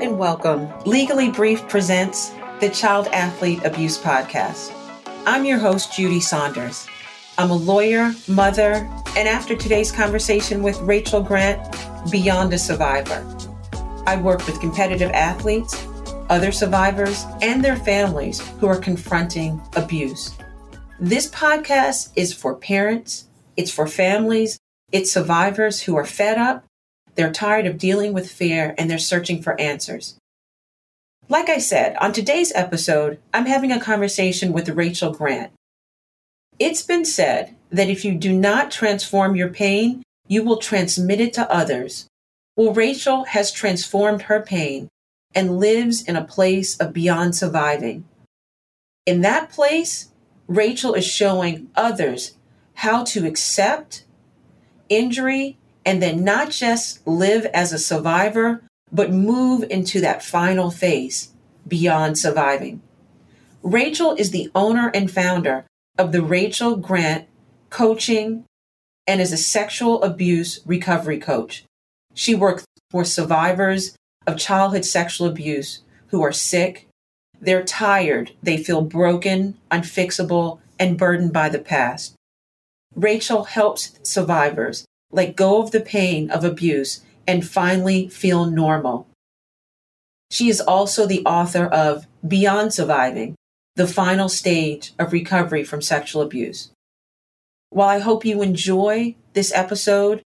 And welcome. Legally Brief presents the Child Athlete Abuse Podcast. I'm your host, Judy Saunders. I'm a lawyer, mother, and after today's conversation with Rachel Grant, beyond a survivor. I work with competitive athletes, other survivors, and their families who are confronting abuse. This podcast is for parents, it's for families, it's survivors who are fed up, they're tired of dealing with fear, and they're searching for answers. Like I said, on today's episode, I'm having a conversation with Rachel Grant. It's been said that if you do not transform your pain, you will transmit it to others. Well, Rachel has transformed her pain and lives in a place of beyond surviving. In that place, Rachel is showing others how to accept injury and then not just live as a survivor, but move into that final phase beyond surviving. Rachel is the owner and founder of the Rachel Grant Coaching and is a sexual abuse recovery coach. She works for survivors of childhood sexual abuse who are sick, they're tired, they feel broken, unfixable, and burdened by the past. Rachel helps survivors let go of the pain of abuse and finally feel normal. She is also the author of Beyond Surviving, the final stage of recovery from sexual abuse. While I hope you enjoy this episode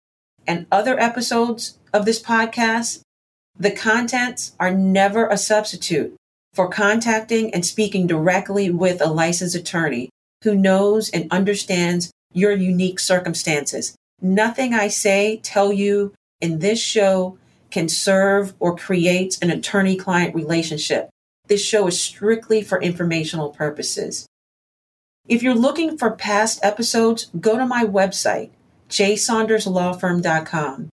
and other episodes of this podcast, the contents are never a substitute for contacting and speaking directly with a licensed attorney who knows and understands your unique circumstances. Nothing I say, tell you in this show can serve or create an attorney client relationship. This show is strictly for informational purposes. If you're looking for past episodes, go to my website, jsaunderslawfirm.com.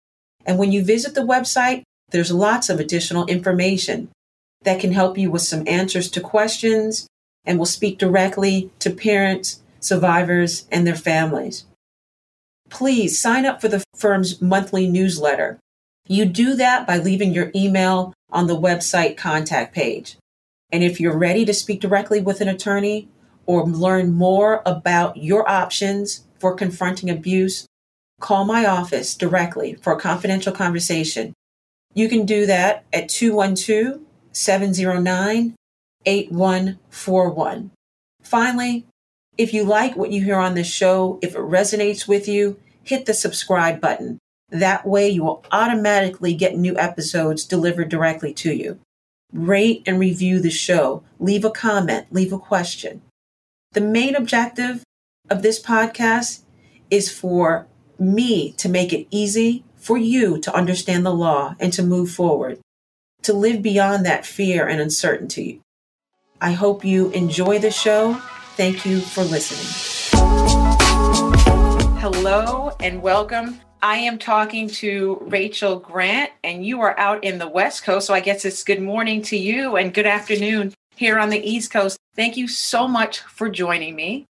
And when you visit the website, there's lots of additional information that can help you with some answers to questions and will speak directly to parents, survivors, and their families. Please sign up for the firm's monthly newsletter. You do that by leaving your email on the website contact page. And if you're ready to speak directly with an attorney or learn more about your options for confronting abuse, call my office directly for a confidential conversation. You can do that at 212 709 8141. Finally, if you like what you hear on this show, if it resonates with you, hit the subscribe button. That way you will automatically get new episodes delivered directly to you rate and review the show, leave a comment, leave a question. The main objective of this podcast is for me to make it easy for you to understand the law and to move forward, to live beyond that fear and uncertainty. I hope you enjoy the show. Thank you for listening. Hello and welcome I am talking to Rachel Grant, and you are out in the West Coast. So I guess it's good morning to you and good afternoon here on the East Coast. Thank you so much for joining me.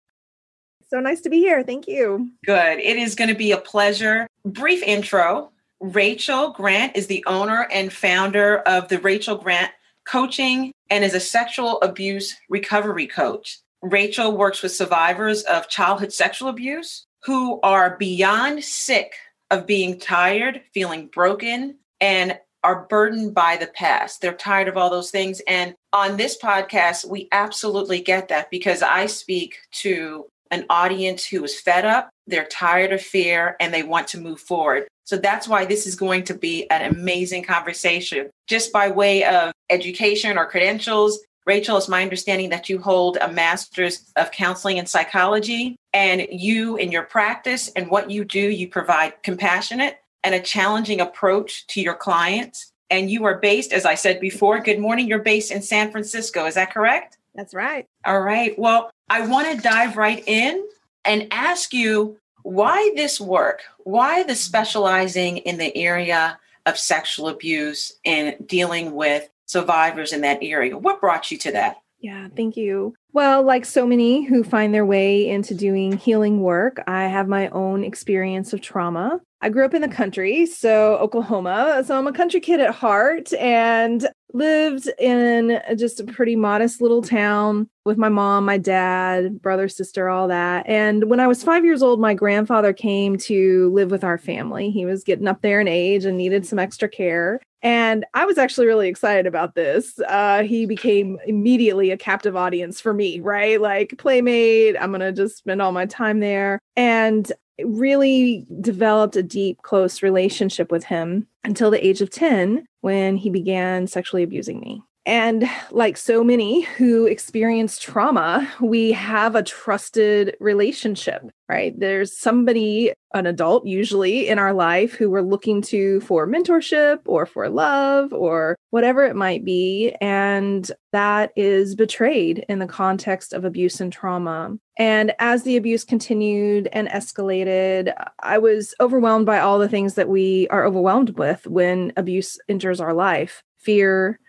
So nice to be here. Thank you. Good. It is going to be a pleasure. Brief intro Rachel Grant is the owner and founder of the Rachel Grant Coaching and is a sexual abuse recovery coach. Rachel works with survivors of childhood sexual abuse who are beyond sick of being tired, feeling broken, and are burdened by the past. They're tired of all those things. And on this podcast, we absolutely get that because I speak to an audience who is fed up, they're tired of fear, and they want to move forward. So that's why this is going to be an amazing conversation. Just by way of education or credentials, Rachel, it's my understanding that you hold a master's of counseling and psychology, and you, in your practice and what you do, you provide compassionate and a challenging approach to your clients. And you are based, as I said before, good morning, you're based in San Francisco. Is that correct? That's right. All right. Well, I want to dive right in and ask you why this work? Why the specializing in the area of sexual abuse and dealing with survivors in that area. What brought you to that? Yeah, thank you. Well, like so many who find their way into doing healing work, I have my own experience of trauma. I grew up in the country, so Oklahoma. So I'm a country kid at heart. And lived in just a pretty modest little town with my mom, my dad, brother, sister, all that. And when I was five years old, my grandfather came to live with our family. He was getting up there in age and needed some extra care. And I was actually really excited about this. Uh, he became immediately a captive audience for me, right? Like, playmate, I'm going to just spend all my time there. And really developed a deep, close relationship with him until the age of 10 when he began sexually abusing me. And like so many who experience trauma, we have a trusted relationship, right? There's somebody, an adult usually in our life, who we're looking to for mentorship or for love or whatever it might be. And that is betrayed in the context of abuse and trauma. And as the abuse continued and escalated, I was overwhelmed by all the things that we are overwhelmed with when abuse enters our life fear,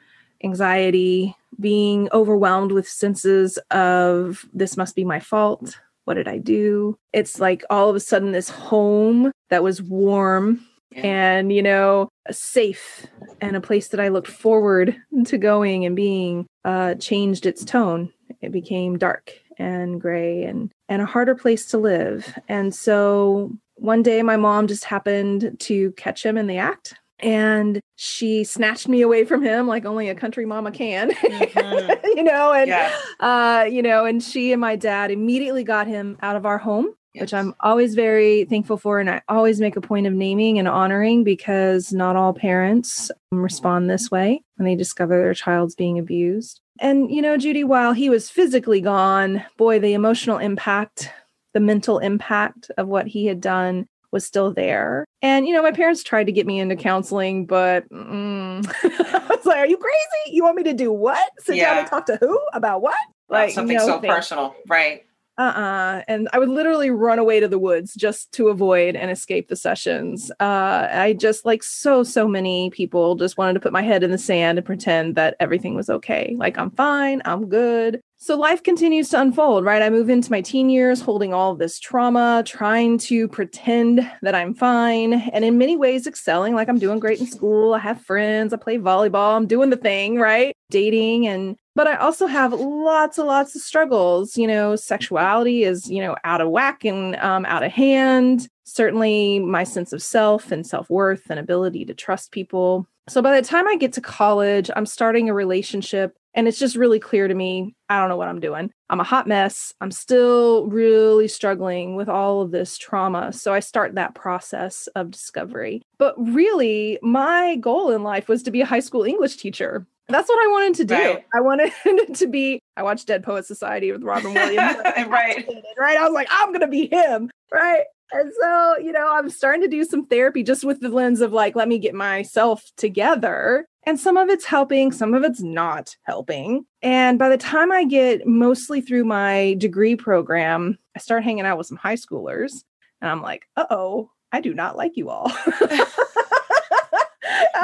anxiety, being overwhelmed with senses of this must be my fault. What did I do? It's like all of a sudden this home that was warm and, you know, safe and a place that I looked forward to going and being uh, changed its tone. It became dark and gray and and a harder place to live. And so one day my mom just happened to catch him in the act and she snatched me away from him like only a country mama can mm-hmm. you know and yeah. uh you know and she and my dad immediately got him out of our home yes. which i'm always very thankful for and i always make a point of naming and honoring because not all parents respond this way when they discover their child's being abused and you know judy while he was physically gone boy the emotional impact the mental impact of what he had done was still there. And, you know, my parents tried to get me into counseling, but mm, I was like, are you crazy? You want me to do what? Sit yeah. down and talk to who about what? Like something no so personal, right? uh-uh and i would literally run away to the woods just to avoid and escape the sessions uh i just like so so many people just wanted to put my head in the sand and pretend that everything was okay like i'm fine i'm good so life continues to unfold right i move into my teen years holding all this trauma trying to pretend that i'm fine and in many ways excelling like i'm doing great in school i have friends i play volleyball i'm doing the thing right dating and but I also have lots and lots of struggles. You know, sexuality is, you know, out of whack and um, out of hand. Certainly, my sense of self and self worth and ability to trust people. So by the time I get to college, I'm starting a relationship and it's just really clear to me I don't know what I'm doing. I'm a hot mess. I'm still really struggling with all of this trauma. So I start that process of discovery. But really, my goal in life was to be a high school English teacher. That's what I wanted to do. Right. I wanted to be. I watched Dead Poet Society with Robin Williams. right. Right. I was like, I'm gonna be him. Right. And so, you know, I'm starting to do some therapy just with the lens of like, let me get myself together. And some of it's helping, some of it's not helping. And by the time I get mostly through my degree program, I start hanging out with some high schoolers. And I'm like, uh oh, I do not like you all.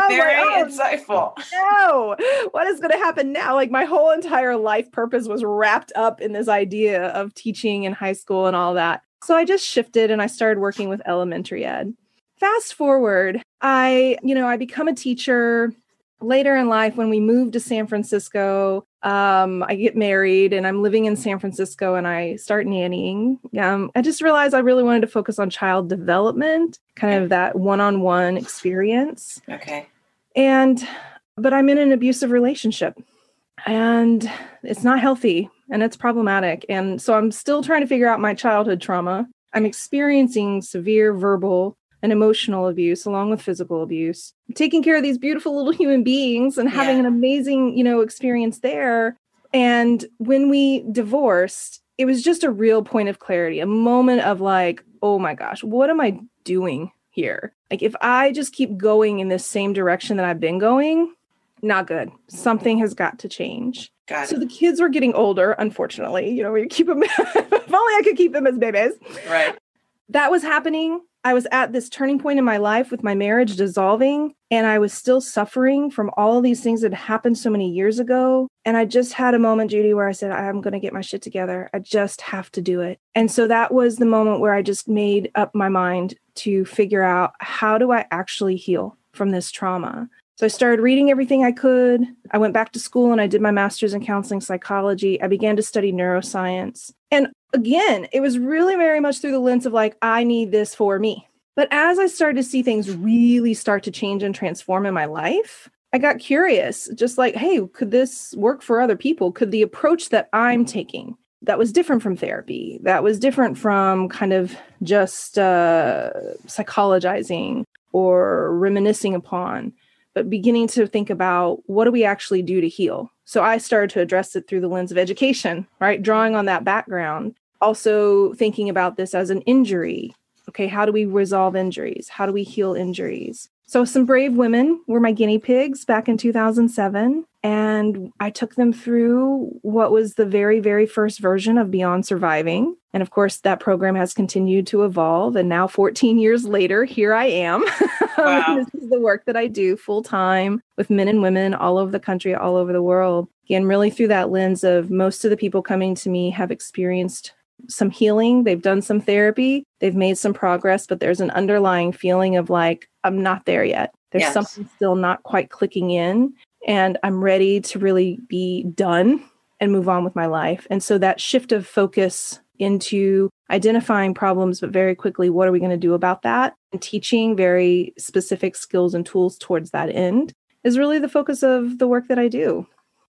Very like, oh, insightful. No, what is going to happen now? Like my whole entire life purpose was wrapped up in this idea of teaching in high school and all that. So I just shifted and I started working with elementary ed. Fast forward, I, you know, I become a teacher later in life when we moved to San Francisco um, I get married and I'm living in San Francisco and I start nannying. Um, I just realized I really wanted to focus on child development, kind of that one on one experience. Okay. And, but I'm in an abusive relationship and it's not healthy and it's problematic. And so I'm still trying to figure out my childhood trauma. I'm experiencing severe verbal and emotional abuse along with physical abuse taking care of these beautiful little human beings and having yeah. an amazing you know experience there and when we divorced it was just a real point of clarity a moment of like oh my gosh what am i doing here like if i just keep going in this same direction that i've been going not good something has got to change Got so the kids were getting older unfortunately you know we keep them if only i could keep them as babies right that was happening I was at this turning point in my life with my marriage dissolving, and I was still suffering from all of these things that happened so many years ago. And I just had a moment, Judy, where I said, I'm going to get my shit together. I just have to do it. And so that was the moment where I just made up my mind to figure out how do I actually heal from this trauma? So I started reading everything I could. I went back to school and I did my master's in counseling psychology. I began to study neuroscience. And again, it was really very much through the lens of like, I need this for me. But as I started to see things really start to change and transform in my life, I got curious, just like, hey, could this work for other people? Could the approach that I'm taking that was different from therapy, that was different from kind of just uh, psychologizing or reminiscing upon, but beginning to think about what do we actually do to heal? So I started to address it through the lens of education, right? Drawing on that background. Also thinking about this as an injury. Okay, how do we resolve injuries? How do we heal injuries? So, some brave women were my guinea pigs back in 2007. And I took them through what was the very, very first version of Beyond Surviving. And of course, that program has continued to evolve. And now, 14 years later, here I am. Wow. this is the work that I do full time with men and women all over the country, all over the world. Again, really through that lens of most of the people coming to me have experienced some healing, they've done some therapy, they've made some progress, but there's an underlying feeling of like, I'm not there yet. There's yes. something still not quite clicking in, and I'm ready to really be done and move on with my life. And so that shift of focus into identifying problems, but very quickly, what are we going to do about that? And teaching very specific skills and tools towards that end is really the focus of the work that I do.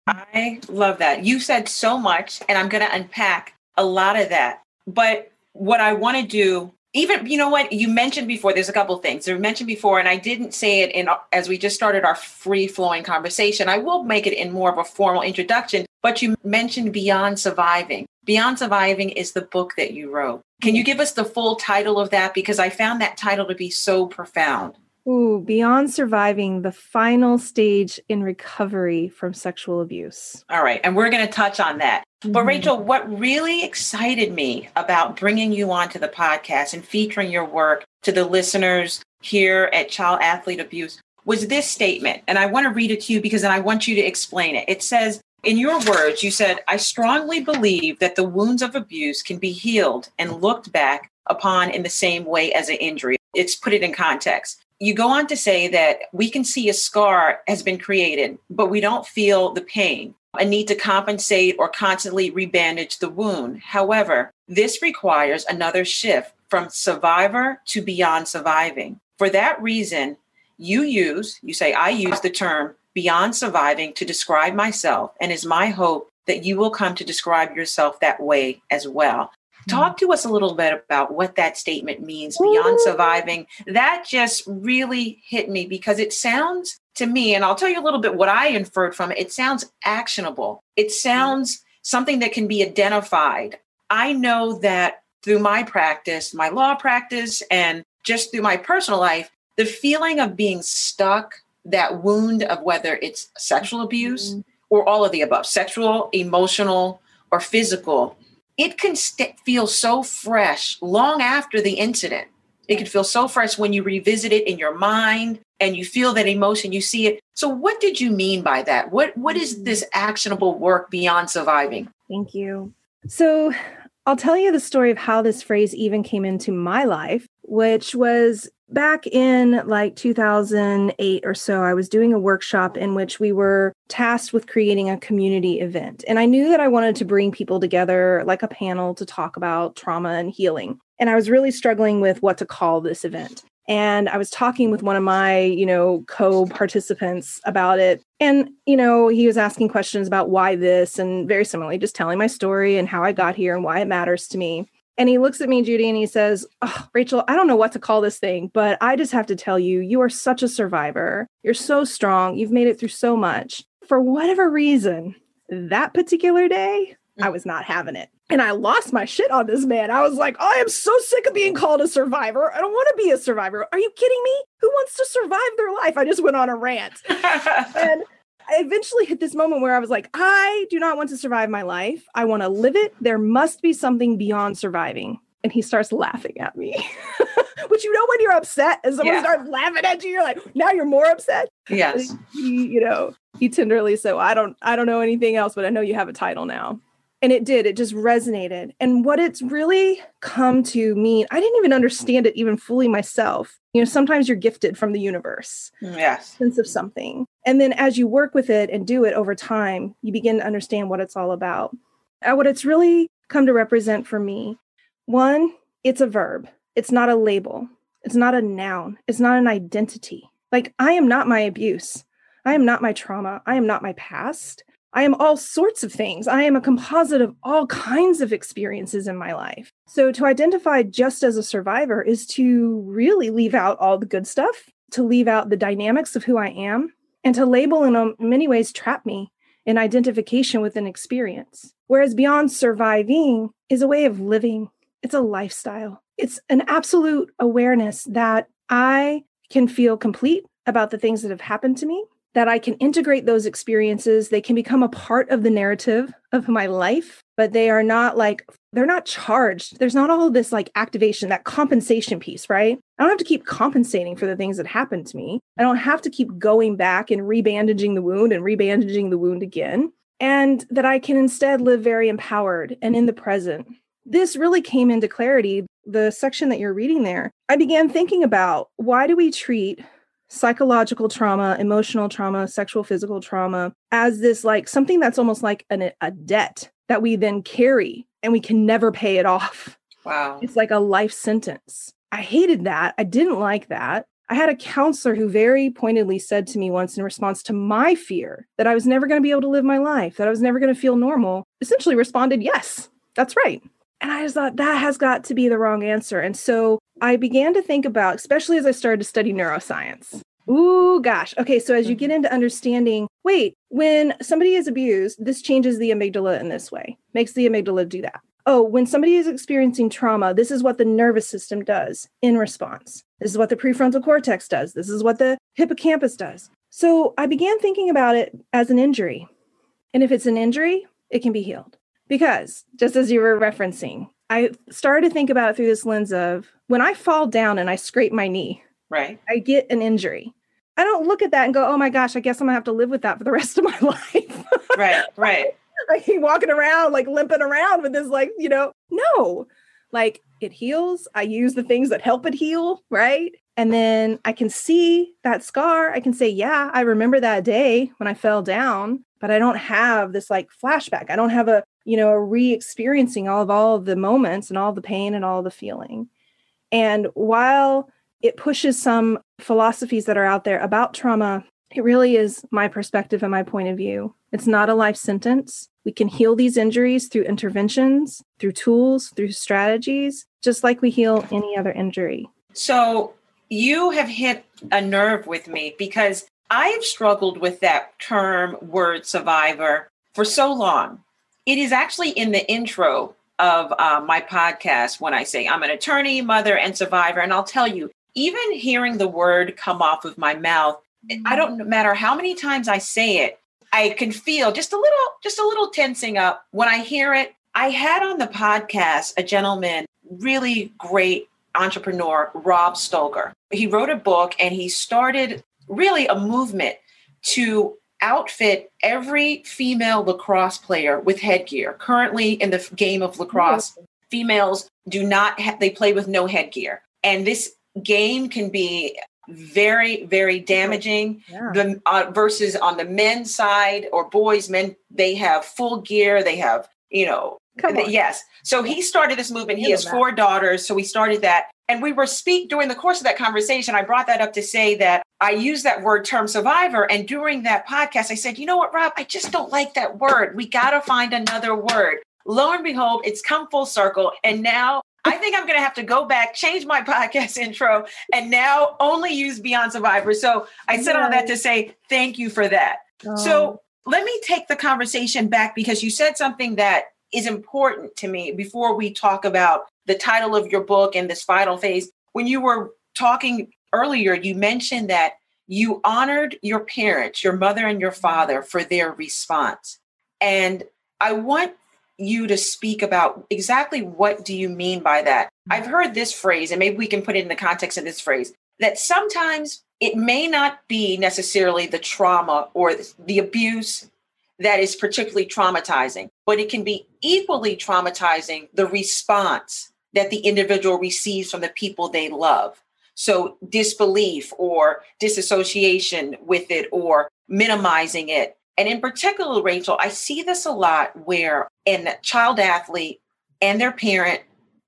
I love that. You said so much, and I'm going to unpack a lot of that. But what I want to do, even you know what you mentioned before, there's a couple things you mentioned before, and I didn't say it in as we just started our free flowing conversation. I will make it in more of a formal introduction. But you mentioned Beyond Surviving. Beyond Surviving is the book that you wrote. Can you give us the full title of that? Because I found that title to be so profound. Ooh, beyond surviving the final stage in recovery from sexual abuse. All right. And we're going to touch on that. Mm-hmm. But Rachel, what really excited me about bringing you onto the podcast and featuring your work to the listeners here at Child Athlete Abuse was this statement. And I want to read it to you because then I want you to explain it. It says, in your words, you said, I strongly believe that the wounds of abuse can be healed and looked back upon in the same way as an injury. It's put it in context you go on to say that we can see a scar has been created, but we don't feel the pain, a need to compensate or constantly rebandage the wound. However, this requires another shift from survivor to beyond surviving. For that reason, you use, you say, I use the term beyond surviving to describe myself, and is my hope that you will come to describe yourself that way as well. Talk to us a little bit about what that statement means beyond surviving. That just really hit me because it sounds to me, and I'll tell you a little bit what I inferred from it. It sounds actionable, it sounds something that can be identified. I know that through my practice, my law practice, and just through my personal life, the feeling of being stuck, that wound of whether it's sexual abuse mm-hmm. or all of the above sexual, emotional, or physical it can st- feel so fresh long after the incident. It can feel so fresh when you revisit it in your mind and you feel that emotion, you see it. So what did you mean by that? What what is this actionable work beyond surviving? Thank you. So I'll tell you the story of how this phrase even came into my life, which was back in like 2008 or so, I was doing a workshop in which we were tasked with creating a community event. And I knew that I wanted to bring people together, like a panel, to talk about trauma and healing. And I was really struggling with what to call this event. And I was talking with one of my, you know, co participants about it. And, you know, he was asking questions about why this, and very similarly, just telling my story and how I got here and why it matters to me. And he looks at me, Judy, and he says, oh, Rachel, I don't know what to call this thing, but I just have to tell you, you are such a survivor. You're so strong. You've made it through so much. For whatever reason, that particular day, I was not having it. And I lost my shit on this man. I was like, I am so sick of being called a survivor. I don't want to be a survivor. Are you kidding me? Who wants to survive their life? I just went on a rant. and I eventually hit this moment where I was like, I do not want to survive my life. I want to live it. There must be something beyond surviving. And he starts laughing at me. Which you know when you're upset and someone yeah. starts laughing at you, you're like, now you're more upset. Yes. He, you know, he tenderly said, well, I don't I don't know anything else, but I know you have a title now. and it did it just resonated and what it's really come to mean i didn't even understand it even fully myself you know sometimes you're gifted from the universe mm, yes sense of something and then as you work with it and do it over time you begin to understand what it's all about. And what it's really come to represent for me one it's a verb. It's not a label. It's not a noun. It's not an identity. Like i am not my abuse. I am not my trauma. I am not my past. I am all sorts of things. I am a composite of all kinds of experiences in my life. So to identify just as a survivor is to really leave out all the good stuff, to leave out the dynamics of who I am, and to label in um, many ways trap me in identification with an experience. Whereas beyond surviving is a way of living, it's a lifestyle. It's an absolute awareness that I can feel complete about the things that have happened to me that I can integrate those experiences. They can become a part of the narrative of my life, but they are not like, they're not charged. There's not all this like activation, that compensation piece, right? I don't have to keep compensating for the things that happened to me. I don't have to keep going back and rebandaging the wound and rebandaging the wound again. And that I can instead live very empowered and in the present. This really came into clarity. The section that you're reading there, I began thinking about why do we treat psychological trauma, emotional trauma, sexual, physical trauma as this like something that's almost like an, a debt that we then carry and we can never pay it off. Wow. It's like a life sentence. I hated that. I didn't like that. I had a counselor who very pointedly said to me once in response to my fear that I was never going to be able to live my life, that I was never going to feel normal, essentially responded, Yes, that's right. And I just thought that has got to be the wrong answer. And so I began to think about, especially as I started to study neuroscience. Ooh, gosh. Okay. So as you get mm-hmm. into understanding, wait, when somebody is abused, this changes the amygdala in this way, makes the amygdala do that. Oh, when somebody is experiencing trauma, this is what the nervous system does in response. This is what the prefrontal cortex does. This is what the hippocampus does. So I began thinking about it as an injury. And if it's an injury, it can be healed. Because just as you were referencing, I started to think about it through this lens of when I fall down and I scrape my knee, right? I get an injury. I don't look at that and go, "Oh my gosh, I guess I'm gonna have to live with that for the rest of my life." right, right. like walking around, like limping around with this, like you know, no, like it heals. I use the things that help it heal, right? And then I can see that scar. I can say, "Yeah, I remember that day when I fell down." But I don't have this like flashback. I don't have a you know, a re-experiencing all of all of the moments and all the pain and all the feeling. And while it pushes some philosophies that are out there about trauma, it really is my perspective and my point of view. It's not a life sentence. We can heal these injuries through interventions, through tools, through strategies, just like we heal any other injury. So, you have hit a nerve with me because I've struggled with that term word survivor for so long. It is actually in the intro of uh, my podcast when I say I'm an attorney, mother, and survivor. And I'll tell you, even hearing the word come off of my mouth, I don't mm-hmm. matter how many times I say it, I can feel just a little, just a little tensing up when I hear it. I had on the podcast a gentleman, really great entrepreneur, Rob Stoker. He wrote a book and he started really a movement to outfit every female lacrosse player with headgear. Currently in the game of lacrosse, females do not ha- they play with no headgear. And this game can be very very damaging yeah. the uh, versus on the men's side or boys men they have full gear they have you know yes so he started this movement he has four daughters so we started that and we were speak during the course of that conversation i brought that up to say that I use that word term survivor. And during that podcast, I said, you know what, Rob, I just don't like that word. We got to find another word. Lo and behold, it's come full circle. And now I think I'm going to have to go back, change my podcast intro, and now only use Beyond Survivor. So I said all that to say thank you for that. Oh. So let me take the conversation back because you said something that is important to me before we talk about the title of your book and this final phase. When you were talking earlier, you mentioned that you honored your parents, your mother and your father, for their response. And I want you to speak about exactly what do you mean by that. Mm-hmm. I've heard this phrase, and maybe we can put it in the context of this phrase, that sometimes it may not be necessarily the trauma or the abuse that is particularly traumatizing, but it can be equally traumatizing the response that the individual receives from the people they love. So, disbelief or disassociation with it or minimizing it. And in particular, Rachel, I see this a lot where a child athlete and their parent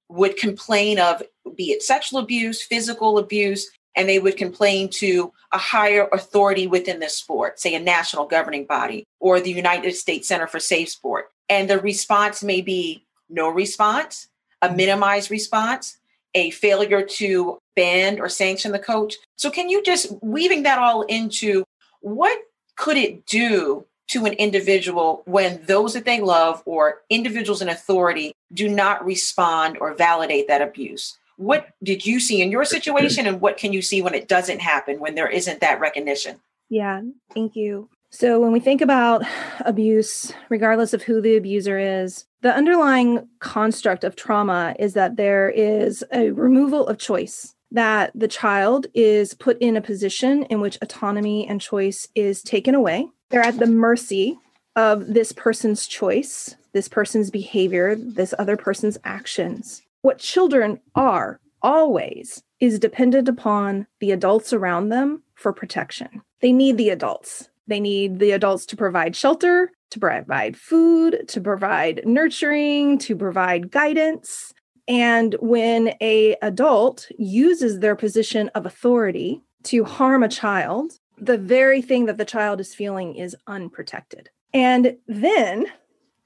would complain of be it sexual abuse, physical abuse, and they would complain to a higher authority within the sport, say a national governing body or the United States Center for Safe Sport. And the response may be no response, a minimized response, a failure to ban or sanction the coach. So, can you just weaving that all into what could it do to an individual when those that they love or individuals in authority do not respond or validate that abuse? What did you see in your situation, and what can you see when it doesn't happen, when there isn't that recognition? Yeah, thank you. So, when we think about abuse, regardless of who the abuser is, the underlying construct of trauma is that there is a removal of choice, that the child is put in a position in which autonomy and choice is taken away. They're at the mercy of this person's choice, this person's behavior, this other person's actions what children are always is dependent upon the adults around them for protection. They need the adults. They need the adults to provide shelter, to provide food, to provide nurturing, to provide guidance. And when a adult uses their position of authority to harm a child, the very thing that the child is feeling is unprotected. And then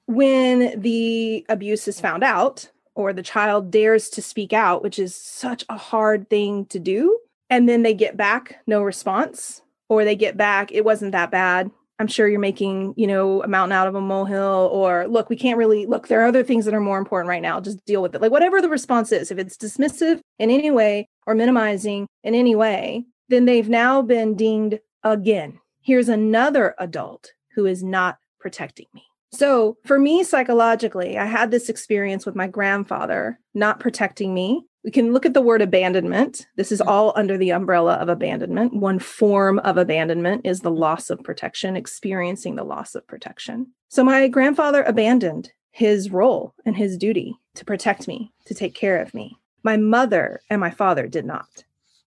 when the abuse is found out, or the child dares to speak out, which is such a hard thing to do. And then they get back no response, or they get back, it wasn't that bad. I'm sure you're making, you know, a mountain out of a molehill, or look, we can't really look, there are other things that are more important right now. Just deal with it. Like whatever the response is, if it's dismissive in any way or minimizing in any way, then they've now been dinged again. Here's another adult who is not protecting me. So, for me, psychologically, I had this experience with my grandfather not protecting me. We can look at the word abandonment. This is mm-hmm. all under the umbrella of abandonment. One form of abandonment is the mm-hmm. loss of protection, experiencing the loss of protection. So, my grandfather abandoned his role and his duty to protect me, to take care of me. My mother and my father did not.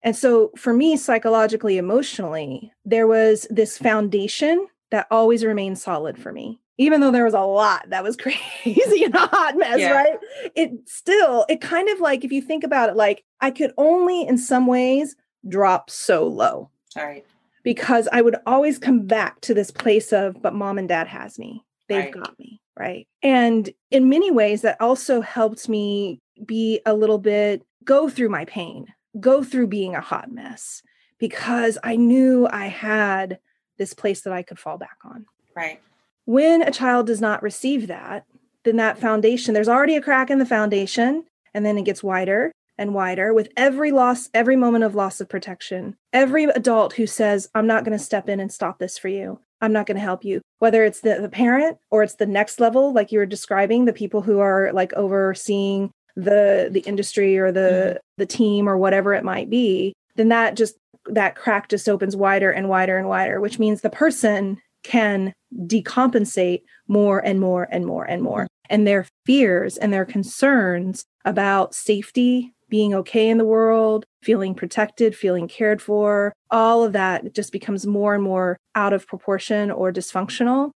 And so, for me, psychologically, emotionally, there was this foundation that always remained solid for me even though there was a lot that was crazy and a hot mess, yeah. right? It still, it kind of like, if you think about it, like I could only in some ways drop so low. All right. Because I would always come back to this place of, but mom and dad has me. They've right. got me. Right. And in many ways, that also helped me be a little bit, go through my pain, go through being a hot mess, because I knew I had this place that I could fall back on. Right. When a child does not receive that, then that foundation, there's already a crack in the foundation, and then it gets wider and wider with every loss, every moment of loss of protection. Every adult who says, I'm not going to step in and stop this for you. I'm not going to help you. Whether it's the, the parent or it's the next level, like you were describing, the people who are like overseeing the the industry or the mm-hmm. the team or whatever it might be, then that just that crack just opens wider and wider and wider, which means the person can decompensate more and more and more and more. And their fears and their concerns about safety, being okay in the world, feeling protected, feeling cared for, all of that just becomes more and more out of proportion or dysfunctional.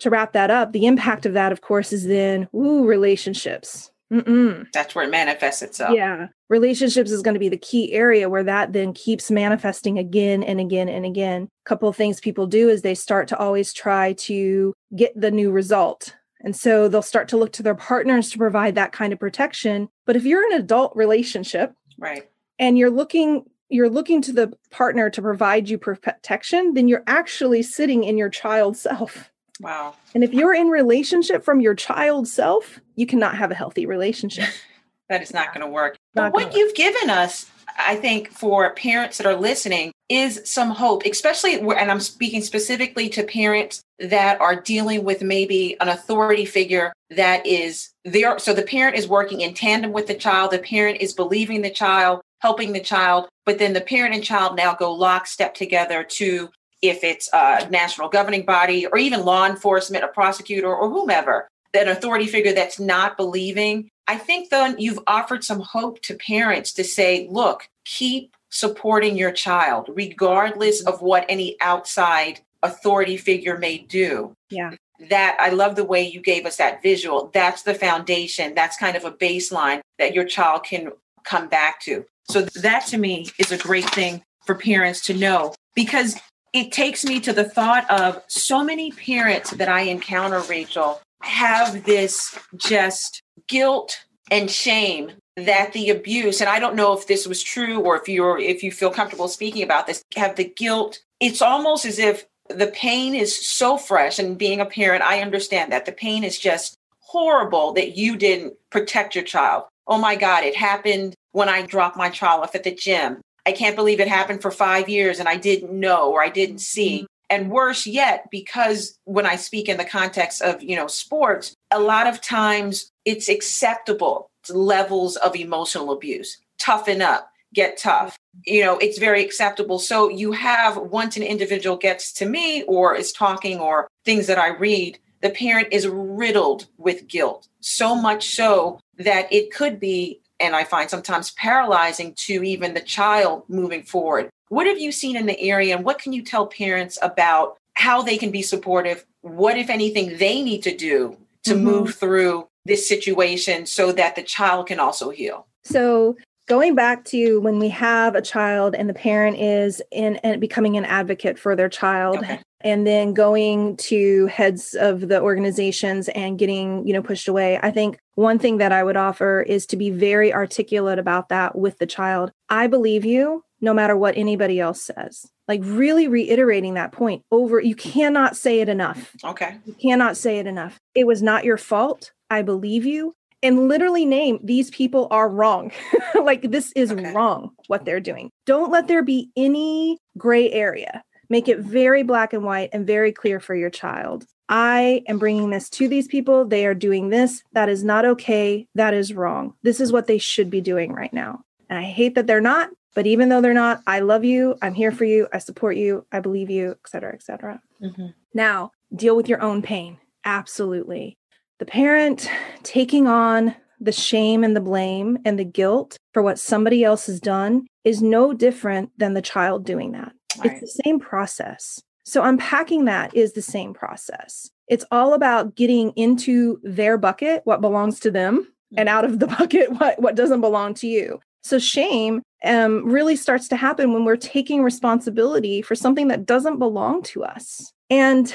To wrap that up, the impact of that, of course, is then, ooh, relationships. Mm-mm. That's where it manifests itself. Yeah. Relationships is going to be the key area where that then keeps manifesting again and again and again. A couple of things people do is they start to always try to get the new result. And so they'll start to look to their partners to provide that kind of protection. But if you're in an adult relationship, right, and you're looking you're looking to the partner to provide you protection, then you're actually sitting in your child self. Wow. And if you're in relationship from your child self, you cannot have a healthy relationship. that is not going to work. Not but what work. you've given us, I think, for parents that are listening, is some hope, especially, and I'm speaking specifically to parents that are dealing with maybe an authority figure that is there. So the parent is working in tandem with the child, the parent is believing the child, helping the child, but then the parent and child now go lockstep together to if it's a national governing body or even law enforcement, a prosecutor or whomever, an authority figure that's not believing, I think then you've offered some hope to parents to say, look, keep supporting your child, regardless mm-hmm. of what any outside authority figure may do. Yeah. That I love the way you gave us that visual. That's the foundation. That's kind of a baseline that your child can come back to. So that to me is a great thing for parents to know because it takes me to the thought of so many parents that I encounter, Rachel, have this just guilt and shame that the abuse and i don't know if this was true or if you're if you feel comfortable speaking about this have the guilt it's almost as if the pain is so fresh and being a parent i understand that the pain is just horrible that you didn't protect your child oh my god it happened when i dropped my child off at the gym i can't believe it happened for five years and i didn't know or i didn't see. And worse yet because when i speak in the context of you know sports a lot of times it's acceptable levels of emotional abuse. Toughen up, get tough. You know, it's very acceptable. So you have once an individual gets to me or is talking or things that I read, the parent is riddled with guilt. So much so that it could be, and I find sometimes paralyzing to even the child moving forward. What have you seen in the area and what can you tell parents about how they can be supportive? What, if anything, they need to do to mm-hmm. move through this situation so that the child can also heal? So, going back to when we have a child and the parent is in and becoming an advocate for their child okay. and then going to heads of the organizations and getting you know pushed away i think one thing that i would offer is to be very articulate about that with the child i believe you no matter what anybody else says like really reiterating that point over you cannot say it enough okay you cannot say it enough it was not your fault I believe you, and literally name these people are wrong. like this is okay. wrong what they're doing. Don't let there be any gray area. Make it very black and white and very clear for your child. I am bringing this to these people. They are doing this. That is not okay. That is wrong. This is what they should be doing right now. And I hate that they're not, but even though they're not, I love you. I'm here for you. I support you. I believe you, et cetera, et cetera. Mm-hmm. Now, deal with your own pain. Absolutely the parent taking on the shame and the blame and the guilt for what somebody else has done is no different than the child doing that. Right. It's the same process. So unpacking that is the same process. It's all about getting into their bucket, what belongs to them, mm-hmm. and out of the bucket, what, what doesn't belong to you. So shame um, really starts to happen when we're taking responsibility for something that doesn't belong to us. And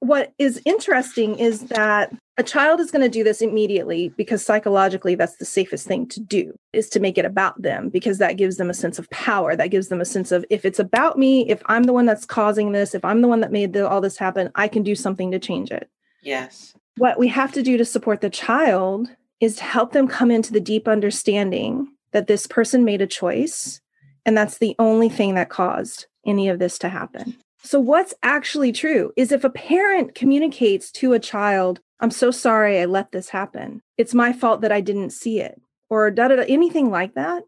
what is interesting is that a child is going to do this immediately because psychologically that's the safest thing to do is to make it about them because that gives them a sense of power. That gives them a sense of if it's about me if i'm the one that's causing this if i'm the one that made the, all this happen i can do something to change it. Yes. What we have to do to support the child is to help them come into the deep understanding that this person made a choice and that's the only thing that caused any of this to happen. So, what's actually true is if a parent communicates to a child, I'm so sorry I let this happen. It's my fault that I didn't see it, or da da da, anything like that,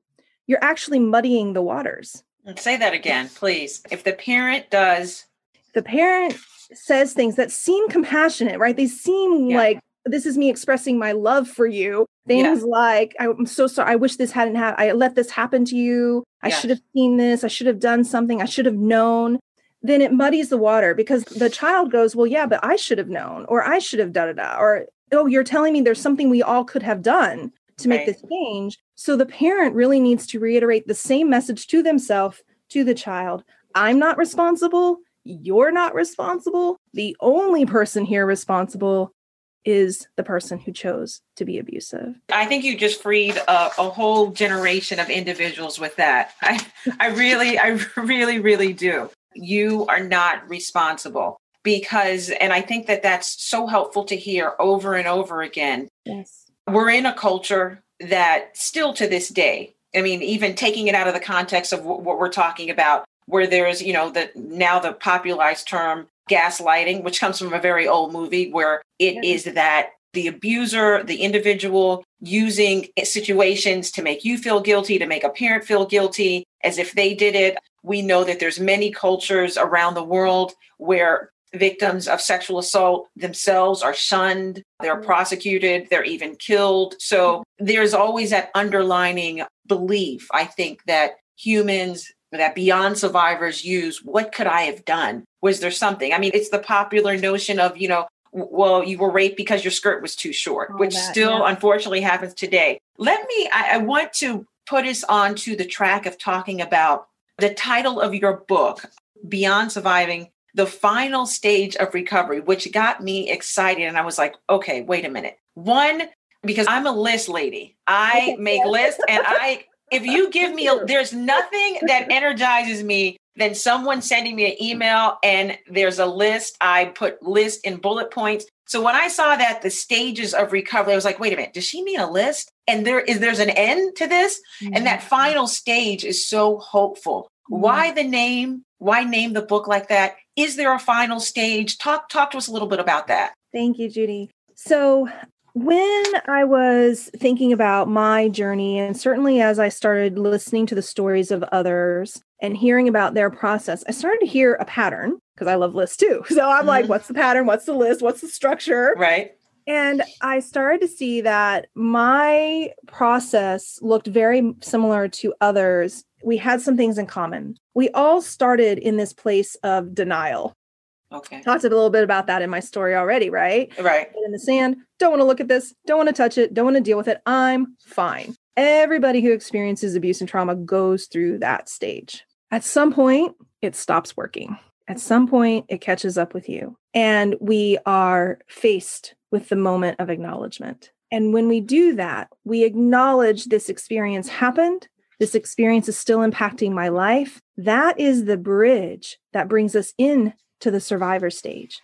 you're actually muddying the waters. Mm, say that again, please. If the parent does, the parent says things that seem compassionate, right? They seem yeah. like this is me expressing my love for you. Things yeah. like, I'm so sorry. I wish this hadn't happened. I let this happen to you. I yeah. should have seen this. I should have done something. I should have known then it muddies the water because the child goes, Well, yeah, but I should have known, or I should have da da da, or oh, you're telling me there's something we all could have done to make right. this change. So the parent really needs to reiterate the same message to themselves, to the child. I'm not responsible. You're not responsible. The only person here responsible is the person who chose to be abusive. I think you just freed a, a, whole generation of individuals with that. I, I really, I really, really do you are not responsible because and i think that that's so helpful to hear over and over again. Yes. We're in a culture that still to this day i mean even taking it out of the context of what we're talking about where there's you know the now the popularized term gaslighting which comes from a very old movie where it is that the abuser, the individual using situations to make you feel guilty, to make a parent feel guilty as if they did it. We know that there's many cultures around the world where victims of sexual assault themselves are shunned, they're mm. prosecuted, they're even killed. So there's always that underlining belief, I think, that humans, that beyond survivors use, what could I have done? Was there something? I mean, it's the popular notion of, you know, well, you were raped because your skirt was too short, All which that, still yeah. unfortunately happens today. Let me, I, I want to put us onto the track of talking about the title of your book, Beyond Surviving the final stage of recovery, which got me excited. And I was like, okay, wait a minute. One, because I'm a list lady, I make lists and I, if you give me, a, there's nothing that energizes me than someone sending me an email and there's a list. I put list in bullet points. So when I saw that the stages of recovery, I was like, wait a minute, does she mean a list? And there is there's an end to this? Mm-hmm. And that mm-hmm. final stage is so hopeful. Mm-hmm. Why the name? Why name the book like that? Is there a final stage? Talk talk to us a little bit about that. Thank you, Judy. So when I was thinking about my journey, and certainly as I started listening to the stories of others and hearing about their process, I started to hear a pattern because I love lists too. So I'm mm-hmm. like, what's the pattern? What's the list? What's the structure? Right. And I started to see that my process looked very similar to others. We had some things in common. We all started in this place of denial. Okay. Talked a little bit about that in my story already, right? Right. In the sand, don't want to look at this, don't want to touch it, don't want to deal with it. I'm fine. Everybody who experiences abuse and trauma goes through that stage. At some point, it stops working. At mm-hmm. some point, it catches up with you. And we are faced with the moment of acknowledgement. And when we do that, we acknowledge this experience happened. This experience is still impacting my life. That is the bridge that brings us in to the survivor stage,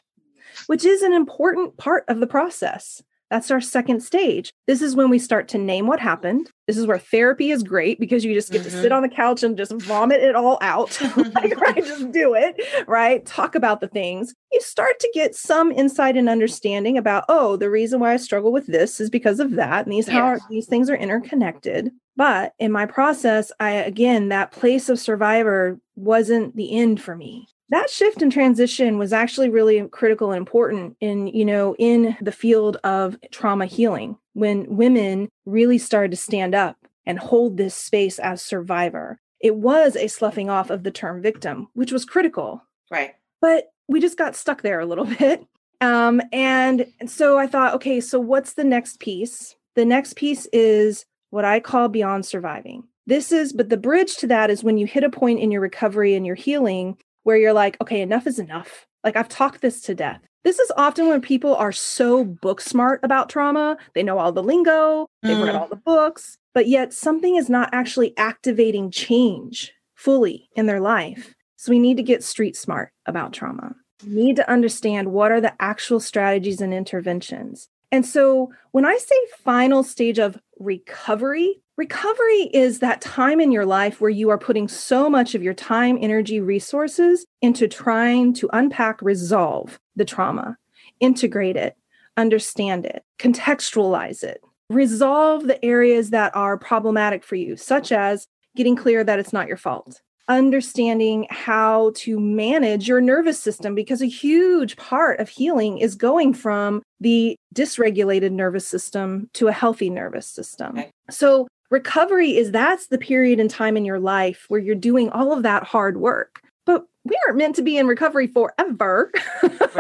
which is an important part of the process. That's our second stage. This is when we start to name what happened. This is where therapy is great because you just get mm-hmm. to sit mm-hmm. on the couch and just vomit it all out. like, right? Just do it, right? Talk about the things. You start to get some insight and understanding about, oh, the reason why I struggle with this is because of that. And these yes. how these things are interconnected. But in my process, I again, that place of survivor wasn't the end for me that shift and transition was actually really critical and important in you know in the field of trauma healing when women really started to stand up and hold this space as survivor. It was a sloughing off of the term victim which was critical. Right. But we just got stuck there a little bit. Um, and so i thought okay so what's the next piece? The next piece is what i call beyond surviving. This is but the bridge to that is when you hit a point in your recovery and your healing where you're like, okay, enough is enough. Like I've talked this to death. This is often when people are so book smart about trauma. They know all the lingo, they've mm. read all the books, but yet something is not actually activating change fully in their life. So we need to get street smart about trauma. We need to understand what are the actual strategies and interventions. And so when I say final stage of recovery, Recovery is that time in your life where you are putting so much of your time, energy, resources into trying to unpack, resolve the trauma, integrate it, understand it, contextualize it, resolve the areas that are problematic for you, such as getting clear that it's not your fault, understanding how to manage your nervous system, because a huge part of healing is going from the dysregulated nervous system to a healthy nervous system. Okay. So, recovery is that's the period in time in your life where you're doing all of that hard work. But we aren't meant to be in recovery forever. right,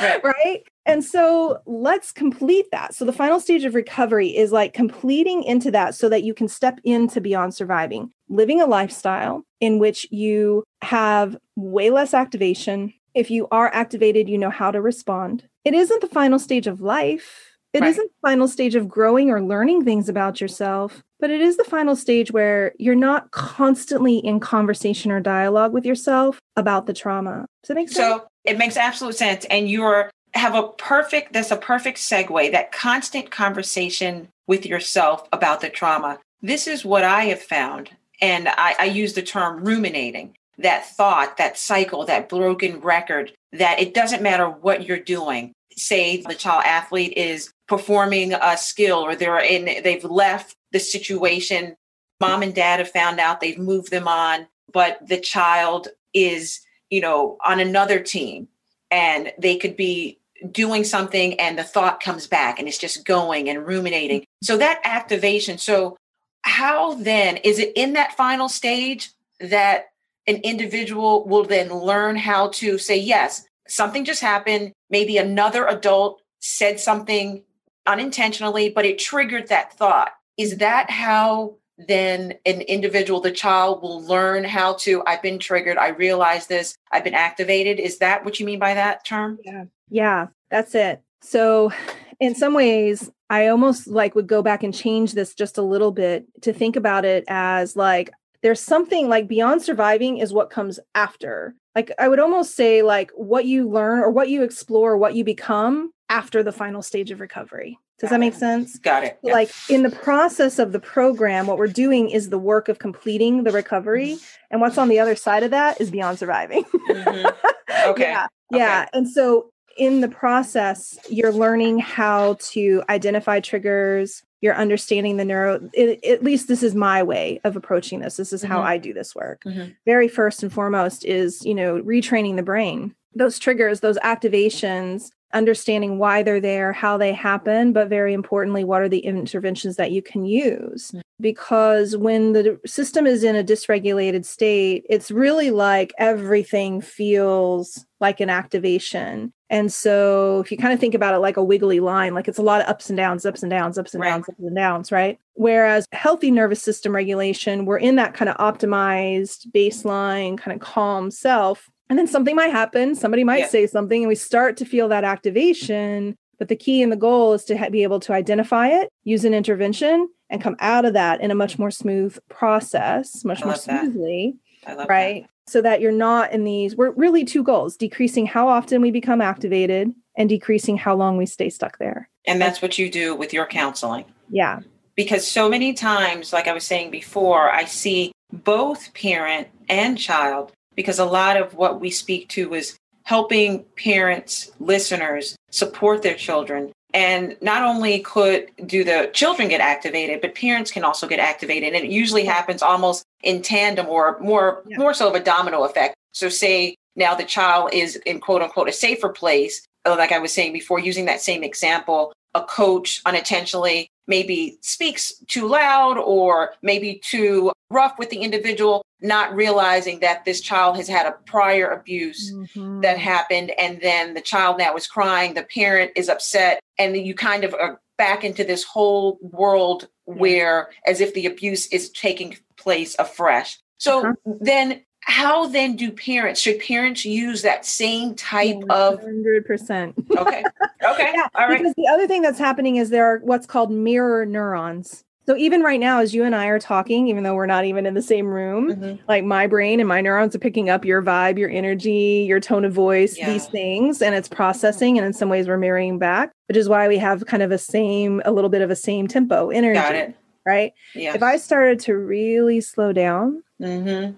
right. right? And so let's complete that. So the final stage of recovery is like completing into that so that you can step into beyond surviving, living a lifestyle in which you have way less activation. If you are activated, you know how to respond. It isn't the final stage of life it right. not the final stage of growing or learning things about yourself, but it is the final stage where you're not constantly in conversation or dialogue with yourself about the trauma. Does that make sense? So it makes absolute sense. And you're have a perfect, that's a perfect segue, that constant conversation with yourself about the trauma. This is what I have found. And I, I use the term ruminating that thought, that cycle, that broken record, that it doesn't matter what you're doing say the child athlete is performing a skill or they're in they've left the situation. Mom and dad have found out they've moved them on but the child is you know on another team and they could be doing something and the thought comes back and it's just going and ruminating. So that activation so how then is it in that final stage that an individual will then learn how to say yes something just happened. Maybe another adult said something unintentionally but it triggered that thought. Is that how then an individual the child will learn how to i've been triggered. I realize this. I've been activated. Is that what you mean by that term? Yeah. Yeah that's it. So in some ways i almost like would go back and change this just a little bit to think about it as like there's something like beyond surviving is what comes after like i would almost say like what you learn or what you explore what you become after the final stage of recovery does Got that make sense? Got it. Yeah. Like in the process of the program, what we're doing is the work of completing the recovery. Mm-hmm. And what's on the other side of that is beyond surviving. mm-hmm. Okay. Yeah. Yeah. And so in the process, you're learning how to identify triggers. You're understanding the neuro. It, at least this is my way of approaching this. This is mm-hmm. how I do this work. Mm-hmm. Very first and foremost is, you know, retraining the brain. Those triggers, those activations understanding why they're there, how they happen, but very importantly, what are the interventions that you can use? Mm. Because when the system is in a dysregulated state, it's really like everything feels like an activation. And so if you kind of think about it like a wiggly line, like it's a lot of ups and downs, ups and downs, ups and right. downs, ups and downs, right? Whereas healthy nervous system regulation, we're in that kind of optimized baseline, kind of calm self and then something might happen, somebody might yeah. say something, and we start to feel that activation. But the key and the goal is to ha- be able to identify it, use an intervention, and come out of that in a much more smooth process, much more smoothly. right. That. So that you're not in these, we're really two goals decreasing how often we become activated and decreasing how long we stay stuck there. And that's what you do with your counseling. Yeah. Because so many times, like I was saying before, I see both parent and child because a lot of what we speak to is helping parents, listeners support their children. And not only could do the children get activated, but parents can also get activated. And it usually happens almost in tandem or more yeah. more so of a domino effect. So say now the child is in quote unquote a safer place. Uh, like I was saying before, using that same example, a coach unintentionally maybe speaks too loud or maybe too rough with the individual, not realizing that this child has had a prior abuse mm-hmm. that happened. And then the child now is crying, the parent is upset, and you kind of are back into this whole world yeah. where as if the abuse is taking place afresh. So uh-huh. then how then do parents should parents use that same type 100%. of 100% okay okay yeah, all right because the other thing that's happening is there are what's called mirror neurons so even right now as you and i are talking even though we're not even in the same room mm-hmm. like my brain and my neurons are picking up your vibe your energy your tone of voice yeah. these things and it's processing and in some ways we're mirroring back which is why we have kind of a same a little bit of a same tempo energy right yeah if i started to really slow down mm-hmm.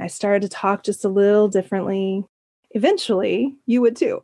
I started to talk just a little differently. Eventually, you would too.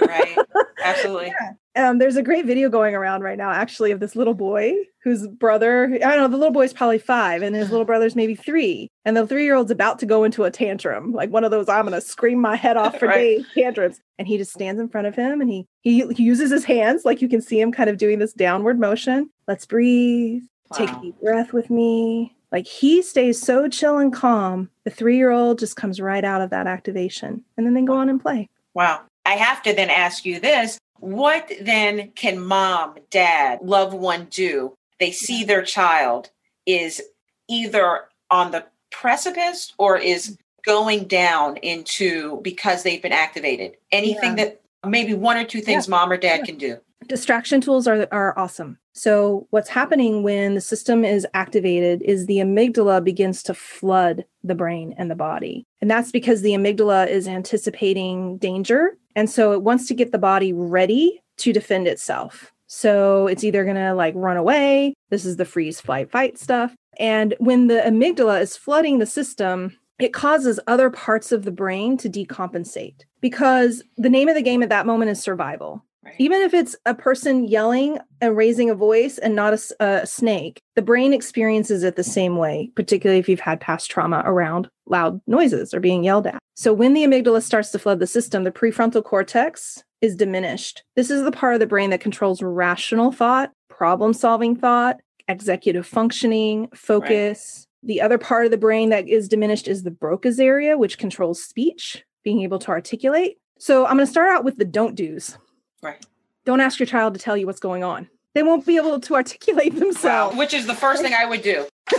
right. Absolutely. Yeah. Um, there's a great video going around right now, actually, of this little boy whose brother, I don't know, the little boy's probably five and his little brother's maybe three. And the three year old's about to go into a tantrum, like one of those I'm going to scream my head off for right. days tantrums. And he just stands in front of him and he, he, he uses his hands, like you can see him kind of doing this downward motion. Let's breathe. Wow. Take a deep breath with me. Like he stays so chill and calm. The three year old just comes right out of that activation and then they go on and play. Wow. I have to then ask you this what then can mom, dad, loved one do? They see their child is either on the precipice or is going down into because they've been activated. Anything yeah. that maybe one or two things yeah. mom or dad yeah. can do. Distraction tools are, are awesome. So, what's happening when the system is activated is the amygdala begins to flood the brain and the body. And that's because the amygdala is anticipating danger. And so it wants to get the body ready to defend itself. So, it's either going to like run away. This is the freeze, flight, fight stuff. And when the amygdala is flooding the system, it causes other parts of the brain to decompensate because the name of the game at that moment is survival. Right. Even if it's a person yelling and raising a voice and not a, a, snake, the brain experiences it the same way, particularly if you've had past trauma around loud noises or being yelled at. So when the amygdala starts to flood the system, the prefrontal cortex is diminished. This is the part of the brain that controls rational thought, problem solving thought, executive functioning, focus. Right. The other part of the brain that is diminished is the Broca's area, which controls speech, being able to articulate. So I'm going to start out with the don't do's. Right. Don't ask your child to tell you what's going on. They won't be able to articulate themselves. which is the first thing I would do.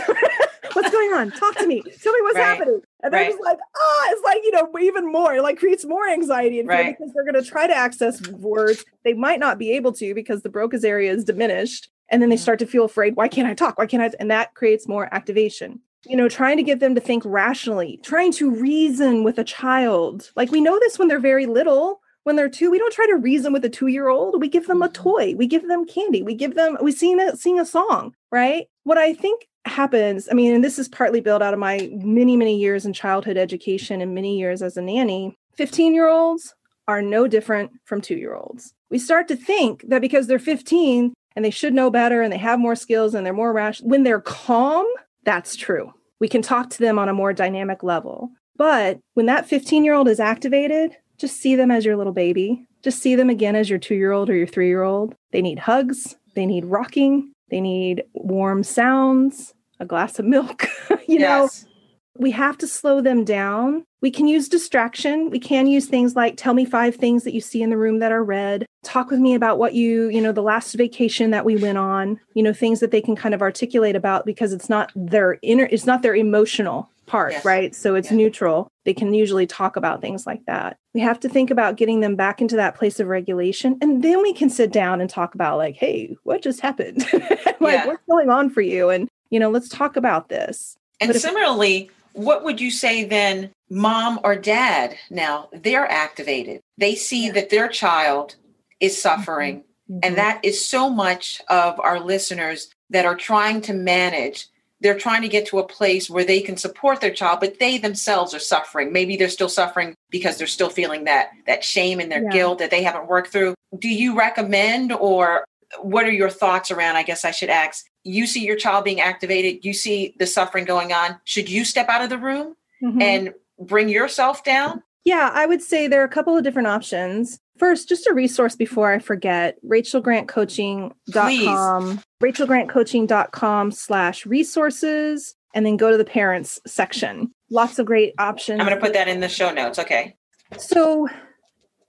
what's going on? Talk to me. Tell me what's right. happening. And they're right. just like, ah, it's like, you know, even more, it like creates more anxiety and fear right. because they're going to try to access words. They might not be able to because the Broca's area is diminished. And then they mm-hmm. start to feel afraid. Why can't I talk? Why can't I? And that creates more activation. You know, trying to get them to think rationally, trying to reason with a child. Like we know this when they're very little when they're two, we don't try to reason with a two year old. We give them a mm-hmm. toy. We give them candy. We give them, we sing a, sing a song, right? What I think happens, I mean, and this is partly built out of my many, many years in childhood education and many years as a nanny. 15 year olds are no different from two year olds. We start to think that because they're 15 and they should know better and they have more skills and they're more rational, when they're calm, that's true. We can talk to them on a more dynamic level. But when that 15 year old is activated, just see them as your little baby. Just see them again as your two year old or your three year old. They need hugs, they need rocking, they need warm sounds, a glass of milk. you yes. know, we have to slow them down. We can use distraction. We can use things like tell me five things that you see in the room that are red. Talk with me about what you, you know, the last vacation that we went on, you know, things that they can kind of articulate about because it's not their inner, it's not their emotional part, yes. right? So it's neutral. They can usually talk about things like that. We have to think about getting them back into that place of regulation. And then we can sit down and talk about, like, hey, what just happened? like, yeah. what's going on for you? And, you know, let's talk about this. And but similarly, if- what would you say then, mom or dad? Now they're activated. They see yeah. that their child is suffering. Mm-hmm. And that is so much of our listeners that are trying to manage they're trying to get to a place where they can support their child but they themselves are suffering maybe they're still suffering because they're still feeling that that shame and their yeah. guilt that they haven't worked through do you recommend or what are your thoughts around i guess i should ask you see your child being activated you see the suffering going on should you step out of the room mm-hmm. and bring yourself down yeah i would say there are a couple of different options First, just a resource before I forget, rachelgrantcoaching.com, rachelgrantcoaching.com slash resources, and then go to the parents section. Lots of great options. I'm going to put that in the show notes. Okay. So,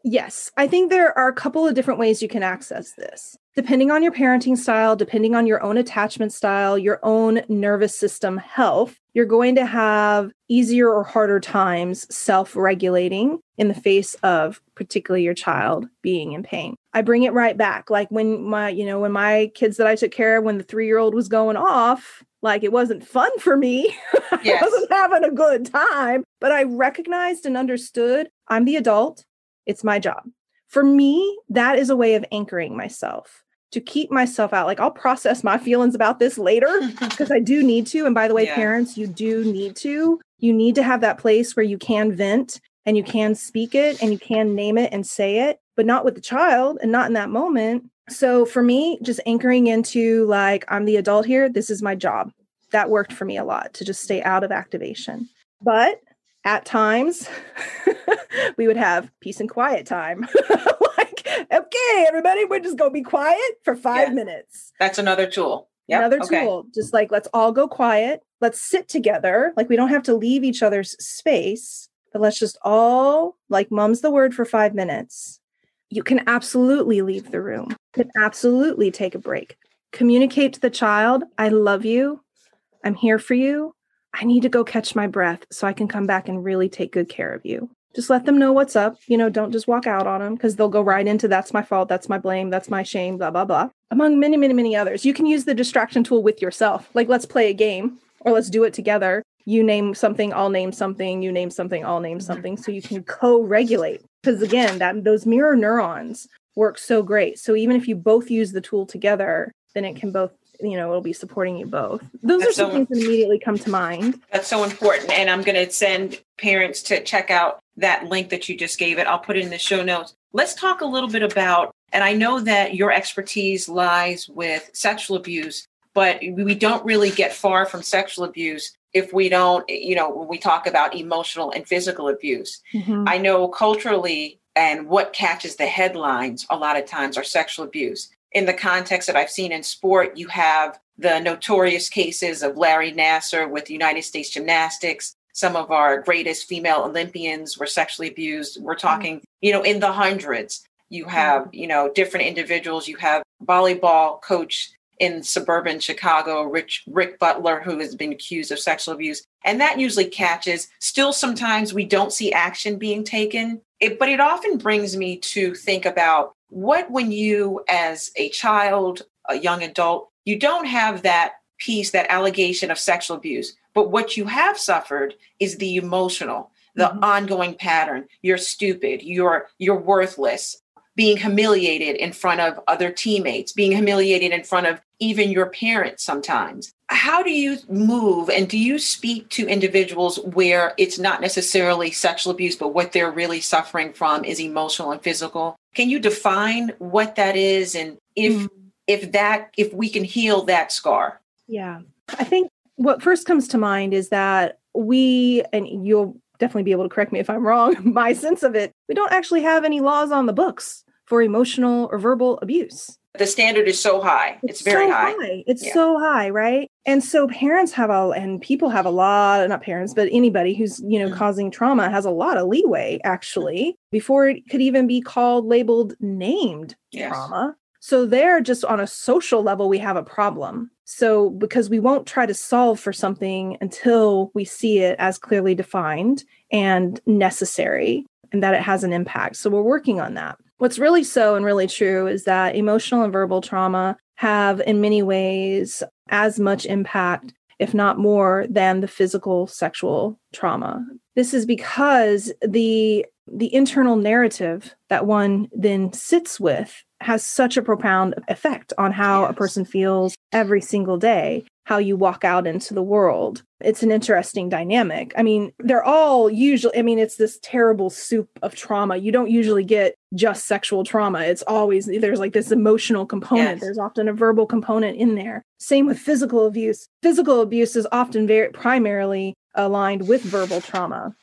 yes, I think there are a couple of different ways you can access this depending on your parenting style, depending on your own attachment style, your own nervous system health, you're going to have easier or harder times self regulating in the face of particularly your child being in pain. I bring it right back. Like when my, you know, when my kids that I took care of when the three year old was going off, like it wasn't fun for me. Yes. I wasn't having a good time, but I recognized and understood I'm the adult. It's my job. For me, that is a way of anchoring myself to keep myself out. Like I'll process my feelings about this later because I do need to. And by the way, yeah. parents, you do need to. You need to have that place where you can vent and you can speak it and you can name it and say it, but not with the child and not in that moment. So for me, just anchoring into like, I'm the adult here, this is my job. That worked for me a lot to just stay out of activation. But at times, we would have peace and quiet time. Like, okay, everybody, we're just gonna be quiet for five yeah. minutes. That's another tool. Yep. Another okay. tool. Just like let's all go quiet. Let's sit together. Like we don't have to leave each other's space, but let's just all like mum's the word for five minutes. You can absolutely leave the room. You can absolutely take a break. Communicate to the child, I love you. I'm here for you. I need to go catch my breath so I can come back and really take good care of you just let them know what's up. You know, don't just walk out on them because they'll go right into that's my fault, that's my blame, that's my shame, blah, blah, blah. Among many, many, many others. You can use the distraction tool with yourself. Like, let's play a game or let's do it together. You name something, I'll name something, you name something, I'll name mm-hmm. something. So you can co-regulate. Because again, that those mirror neurons work so great. So even if you both use the tool together, then it can both you know it'll be supporting you both those that's are some so, things that immediately come to mind that's so important and i'm going to send parents to check out that link that you just gave it i'll put it in the show notes Let's talk a little bit about, and I know that your expertise lies with sexual abuse, but we don't really get far from sexual abuse if we don't, you know, when we talk about emotional and physical abuse. Mm-hmm. I know culturally and what catches the headlines a lot of times are sexual abuse. In the context that I've seen in sport, you have the notorious cases of Larry Nassar with United States Gymnastics. Some of our greatest female Olympians were sexually abused. We're mm-hmm. talking, you know, in the hundreds. You have, you know, different individuals. You have volleyball coach in suburban Chicago, Rich, Rick Butler, who has been accused of sexual abuse. And that usually catches. Still, sometimes we don't see action being taken. It, but it often brings me to think about what, when you, as a child, a young adult, you don't have that piece, that allegation of sexual abuse. But what you have suffered is the emotional, the mm-hmm. ongoing pattern. You're stupid. You're you're worthless being humiliated in front of other teammates, being humiliated in front of even your parents sometimes. How do you move and do you speak to individuals where it's not necessarily sexual abuse, but what they're really suffering from is emotional and physical? Can you define what that is and if mm. if that if we can heal that scar? Yeah. I think what first comes to mind is that we and you'll definitely be able to correct me if I'm wrong. My sense of it, we don't actually have any laws on the books for emotional or verbal abuse. The standard is so high. It's, it's very so high. high. It's yeah. so high, right? And so parents have a and people have a lot, not parents, but anybody who's, you know, mm-hmm. causing trauma has a lot of leeway actually before it could even be called labeled named yes. trauma. So there just on a social level we have a problem. So because we won't try to solve for something until we see it as clearly defined and necessary and that it has an impact. So we're working on that. What's really so and really true is that emotional and verbal trauma have, in many ways, as much impact, if not more, than the physical sexual trauma. This is because the the internal narrative that one then sits with has such a profound effect on how yes. a person feels every single day how you walk out into the world. It's an interesting dynamic. I mean, they're all usually, I mean, it's this terrible soup of trauma. You don't usually get just sexual trauma. It's always, there's like this emotional component. Yes. There's often a verbal component in there. Same with physical abuse. Physical abuse is often very primarily aligned with verbal trauma.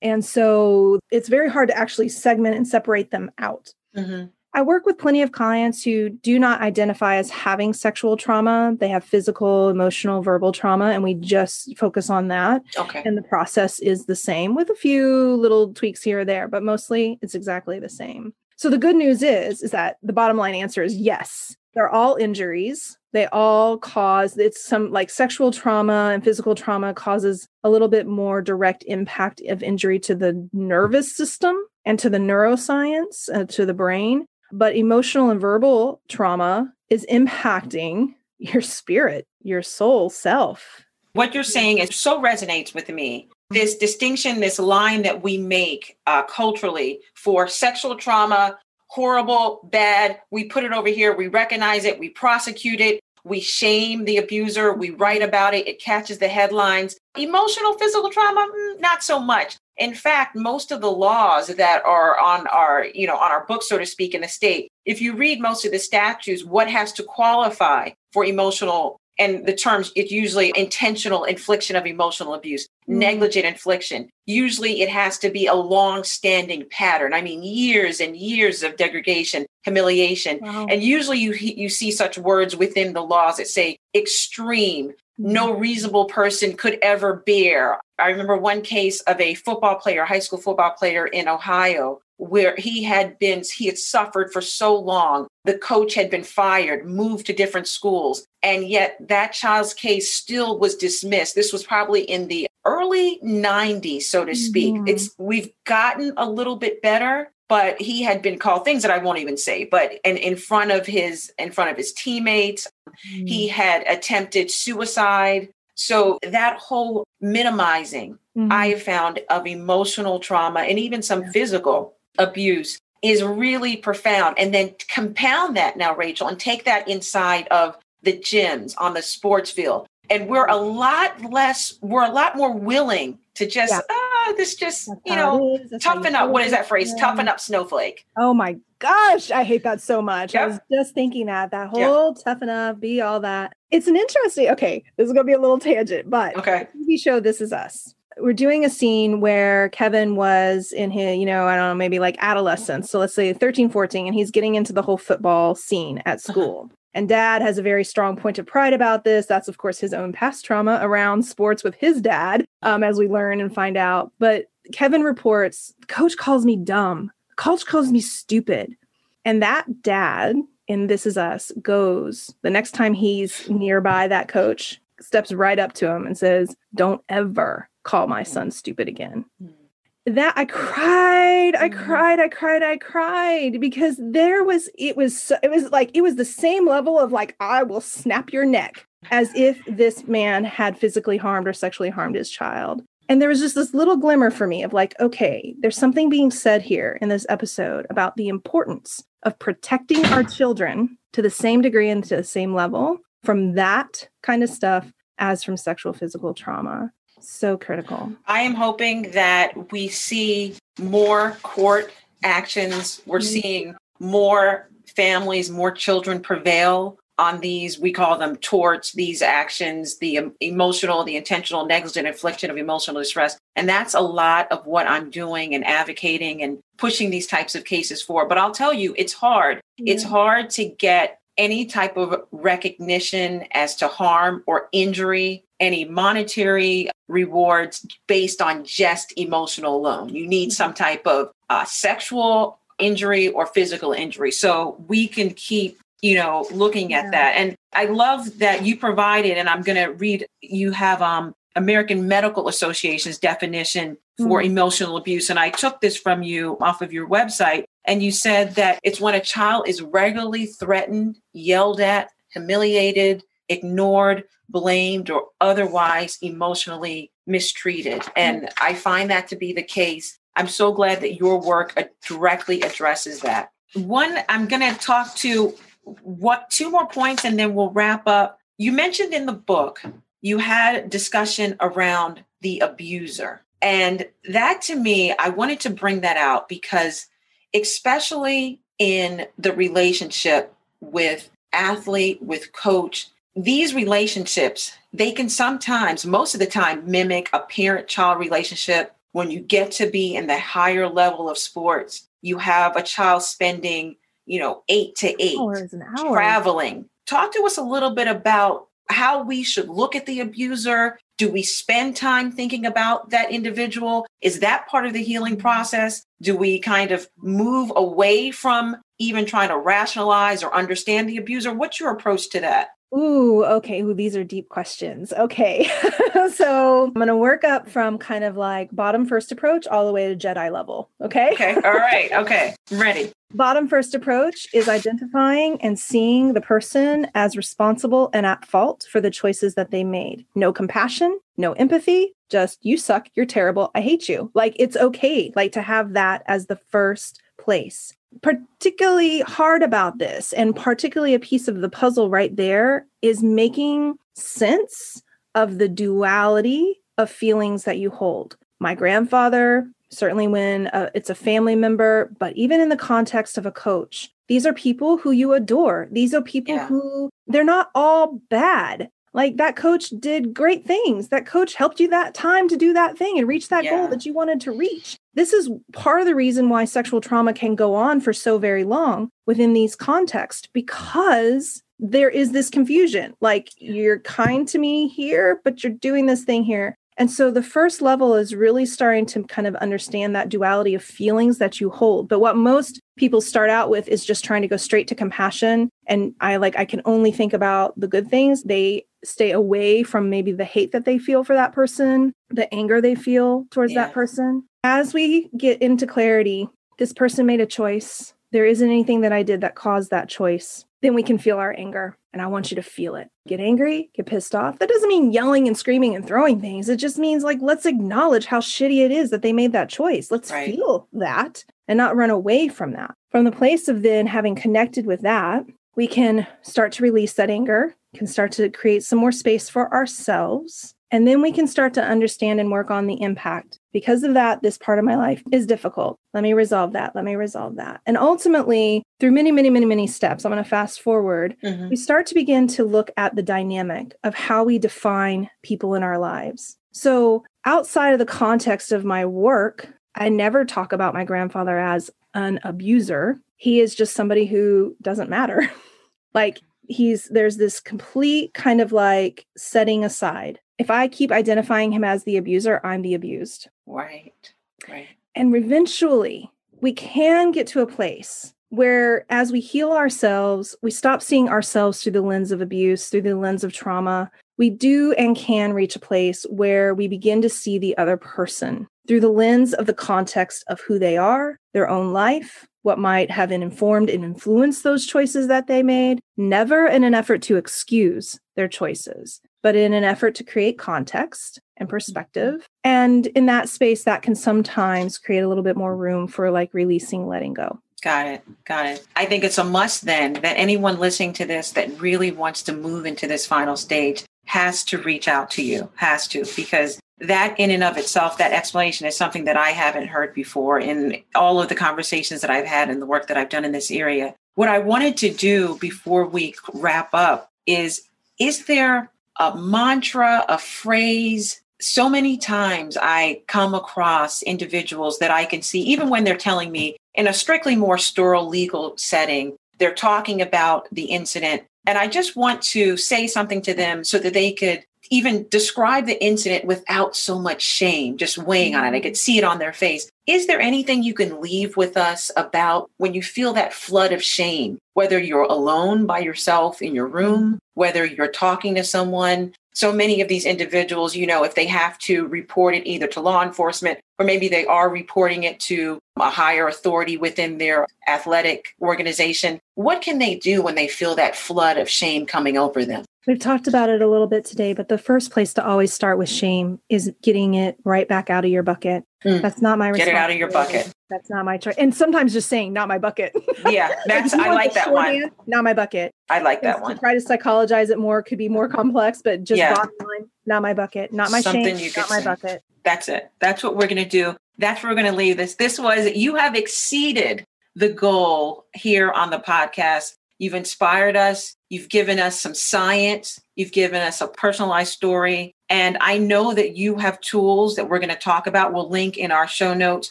And so it's very hard to actually segment and separate them out. Mm-hmm. I work with plenty of clients who do not identify as having sexual trauma. They have physical, emotional, verbal trauma, and we just focus on that. Okay. And the process is the same with a few little tweaks here or there, but mostly it's exactly the same. So the good news is is that the bottom line answer is yes. They're all injuries. They all cause it's some like sexual trauma and physical trauma causes a little bit more direct impact of injury to the nervous system and to the neuroscience uh, to the brain but emotional and verbal trauma is impacting your spirit, your soul self. What you're saying is so resonates with me. This distinction, this line that we make uh, culturally for sexual trauma, horrible, bad, we put it over here, we recognize it, we prosecute it, we shame the abuser, we write about it, it catches the headlines. Emotional, physical trauma, mm, not so much. In fact, most of the laws that are on our, you know, on our books, so to speak, in the state, if you read most of the statutes, what has to qualify for emotional and the terms it's usually intentional infliction of emotional abuse mm-hmm. negligent infliction usually it has to be a long standing pattern i mean years and years of degradation humiliation wow. and usually you you see such words within the laws that say extreme no reasonable person could ever bear. I remember one case of a football player, high school football player in Ohio, where he had been, he had suffered for so long. The coach had been fired, moved to different schools, and yet that child's case still was dismissed. This was probably in the early 90s, so to speak. Mm-hmm. It's we've gotten a little bit better, but he had been called things that I won't even say, but in, in front of his in front of his teammates, mm. he had attempted suicide. So that whole minimizing mm. I found of emotional trauma and even some physical abuse is really profound. And then compound that now, Rachel, and take that inside of the gyms, on the sports field, And we're a lot less, we're a lot more willing to just, ah, yeah. oh, this just, That's you know, toughen up. What is that phrase? Toughen up snowflake. Oh my gosh, I hate that so much. Yep. I was just thinking that, that whole yep. toughen up, be all that. It's an interesting, okay, this is going to be a little tangent, but okay. TV show This Is Us we're doing a scene where Kevin was in his, you know, I don't know, maybe like adolescence. So let's say 13, 14, and he's getting into the whole football scene at uh-huh. school. Uh-huh. And dad has a very strong point of pride about this. That's, of course, his own past trauma around sports with his dad, um, as we learn and find out. But Kevin reports, coach calls me dumb. Coach calls me stupid. And that dad in This Is Us goes the next time he's nearby that coach, steps right up to him and says, Don't ever call my son stupid again. Mm. That I cried, I mm. cried, I cried, I cried because there was it was so, it was like it was the same level of like I will snap your neck as if this man had physically harmed or sexually harmed his child. And there was just this little glimmer for me of like, okay, there's something being said here in this episode about the importance of protecting our children to the same degree and to the same level from that kind of stuff as from sexual physical trauma. So critical. I am hoping that we see more court actions. We're mm-hmm. seeing more families, more children prevail on these, we call them torts, these actions, the emotional, the intentional, negligent infliction of emotional distress. And that's a lot of what I'm doing and advocating and pushing these types of cases for. But I'll tell you, it's hard. Yeah. It's hard to get any type of recognition as to harm or injury any monetary rewards based on just emotional alone. You need some type of uh, sexual injury or physical injury. So we can keep, you know, looking at yeah. that. And I love that you provided, and I'm going to read, you have um, American Medical Association's definition for mm. emotional abuse. And I took this from you off of your website. And you said that it's when a child is regularly threatened, yelled at, humiliated, ignored, blamed, or otherwise emotionally mistreated. And I find that to be the case. I'm so glad that your work directly addresses that. One, I'm going to talk to what two more points and then we'll wrap up. You mentioned in the book you had discussion around the abuser. And that to me, I wanted to bring that out because, especially in the relationship with athlete, with coach, these relationships, they can sometimes, most of the time, mimic a parent child relationship. When you get to be in the higher level of sports, you have a child spending, you know, eight to eight hours hours. traveling. Talk to us a little bit about how we should look at the abuser. Do we spend time thinking about that individual? Is that part of the healing mm-hmm. process? Do we kind of move away from even trying to rationalize or understand the abuser? What's your approach to that? Ooh, okay. Ooh, these are deep questions. Okay. so I'm going to work up from kind of like bottom first approach all the way to Jedi level. Okay. Okay. All right. Okay. I'm ready. Bottom first approach is identifying and seeing the person as responsible and at fault for the choices that they made. No compassion, no empathy, just you suck, you're terrible, I hate you. Like it's okay like to have that as the first place particularly hard about this, and particularly a piece of the puzzle right there, is making sense of the duality of feelings that you hold. My grandfather, certainly when uh, it's a family member, but even in the context of a coach, these are people who you adore. These are people yeah. who they're not all bad. Like that coach did great things. That coach helped you that time to do that thing and reach that yeah. goal that you wanted to reach. This is part of the reason why sexual trauma can go on for so very long within these contexts because there is this confusion. Like you're kind to me here, but you're doing this thing here. And so the first level is really starting to kind of understand that duality of feelings that you hold. But what most people start out with is just trying to go straight to compassion. And I like, I can only think about the good things. They stay away from maybe the hate that they feel for that person, the anger they feel towards yeah. that person. As we get into clarity, this person made a choice. There isn't anything that I did that caused that choice. Then we can feel our anger. And I want you to feel it. Get angry, get pissed off. That doesn't mean yelling and screaming and throwing things. It just means like, let's acknowledge how shitty it is that they made that choice. Let's right. feel that and not run away from that. From the place of then having connected with that, we can start to release that anger can start to create some more space for ourselves. And then we can start to understand and work on the impact. Because of that, this part of my life is difficult. Let me resolve that. Let me resolve that. And ultimately, through many, many, many, many steps, I'm going to fast forward, mm-hmm. we start to begin to look at the dynamic of how we define people in our lives. So, outside of the context of my work, I never talk about my grandfather as an abuser. He is just somebody who doesn't matter. like he's there's this complete kind of like setting aside. If I keep identifying him as the abuser, I'm the abused. Right. Right. And eventually we can get to a place where as we heal ourselves, we stop seeing ourselves through the lens of abuse, through the lens of trauma. We do and can reach a place where we begin to see the other person through the lens of the context of who they are, their own life, what might have informed and influenced those choices that they made, never in an effort to excuse their choices, but in an effort to create context and mm-hmm. perspective. And in that space, that can sometimes create a little bit more room for like releasing, letting go. Got it. Got it. I think it's a must then that anyone listening to this that really wants to move into this final stage has to reach out to you, has to, because that in and of itself, that explanation is something that I haven't heard before in all of the conversations that I've had and the work that I've done in this area. What I wanted to do before we wrap up is is there a mantra, a phrase? So many times I come across individuals that I can see, even when they're telling me in a strictly more sterile legal setting, they're talking about the incident. And I just want to say something to them so that they could even describe the incident without so much shame, just weighing on it. I could see it on their face. Is there anything you can leave with us about when you feel that flood of shame, whether you're alone by yourself in your room, whether you're talking to someone? So many of these individuals, you know, if they have to report it either to law enforcement or maybe they are reporting it to a higher authority within their athletic organization, what can they do when they feel that flood of shame coming over them? We've talked about it a little bit today, but the first place to always start with shame is getting it right back out of your bucket. Mm. That's not my Get it out of your bucket. That's not my choice. And sometimes just saying, not my bucket. Yeah, that's I like that one. not my bucket. I like that one. To try to psychologize it more could be more complex, but just yeah. bottom line, not my bucket, not my Something shame, not my say. bucket. That's it. That's what we're going to do. That's where we're going to leave this. This was you have exceeded the goal here on the podcast You've inspired us. You've given us some science. You've given us a personalized story. And I know that you have tools that we're going to talk about. We'll link in our show notes.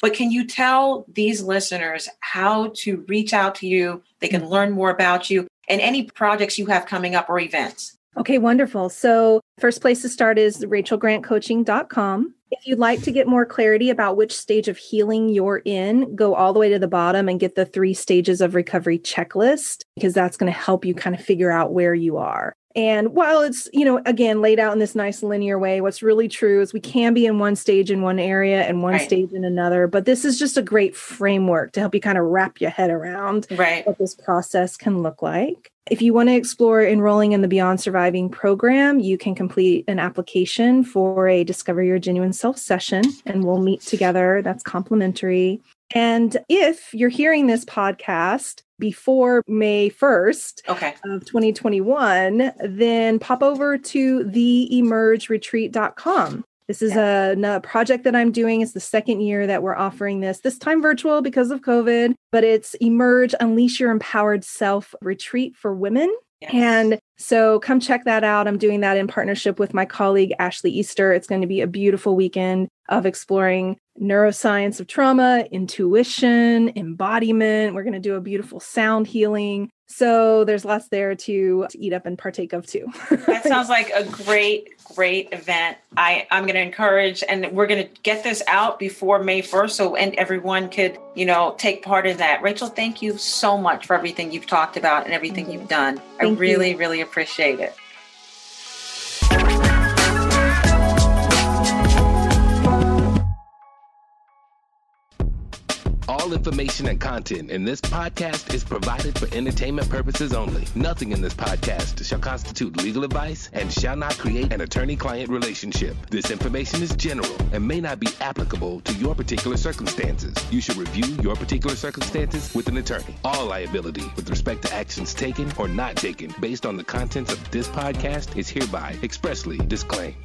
But can you tell these listeners how to reach out to you? They can learn more about you and any projects you have coming up or events. Okay, wonderful. So, first place to start is rachelgrantcoaching.com. If you'd like to get more clarity about which stage of healing you're in, go all the way to the bottom and get the three stages of recovery checklist because that's going to help you kind of figure out where you are. And while it's, you know, again, laid out in this nice linear way, what's really true is we can be in one stage in one area and one right. stage in another. But this is just a great framework to help you kind of wrap your head around right. what this process can look like. If you want to explore enrolling in the Beyond Surviving program, you can complete an application for a Discover Your Genuine Self session, and we'll meet together. That's complimentary. And if you're hearing this podcast before May 1st okay. of 2021, then pop over to theemergeretreat.com. This is a, a, project that I'm doing. It's the second year that we're offering this, this time virtual because of COVID, but it's Emerge Unleash Your Empowered Self Retreat for Women. And so come check that out. I'm doing that in partnership with my colleague, Ashley Easter. It's going to be a beautiful weekend of exploring neuroscience of trauma, intuition, embodiment. We're going to do a beautiful sound healing. So there's lots there to, to eat up and partake of too. that sounds like a great, great event. I, I'm going to encourage, and we're going to get this out before May 1st so and everyone could, you know, take part in that. Rachel, thank you so much for everything you've talked about and everything mm-hmm. you've done. Thank I really, you. really appreciate it. All information and content in this podcast is provided for entertainment purposes only. Nothing in this podcast shall constitute legal advice and shall not create an attorney client relationship. This information is general and may not be applicable to your particular circumstances. You should review your particular circumstances with an attorney. All liability with respect to actions taken or not taken based on the contents of this podcast is hereby expressly disclaimed.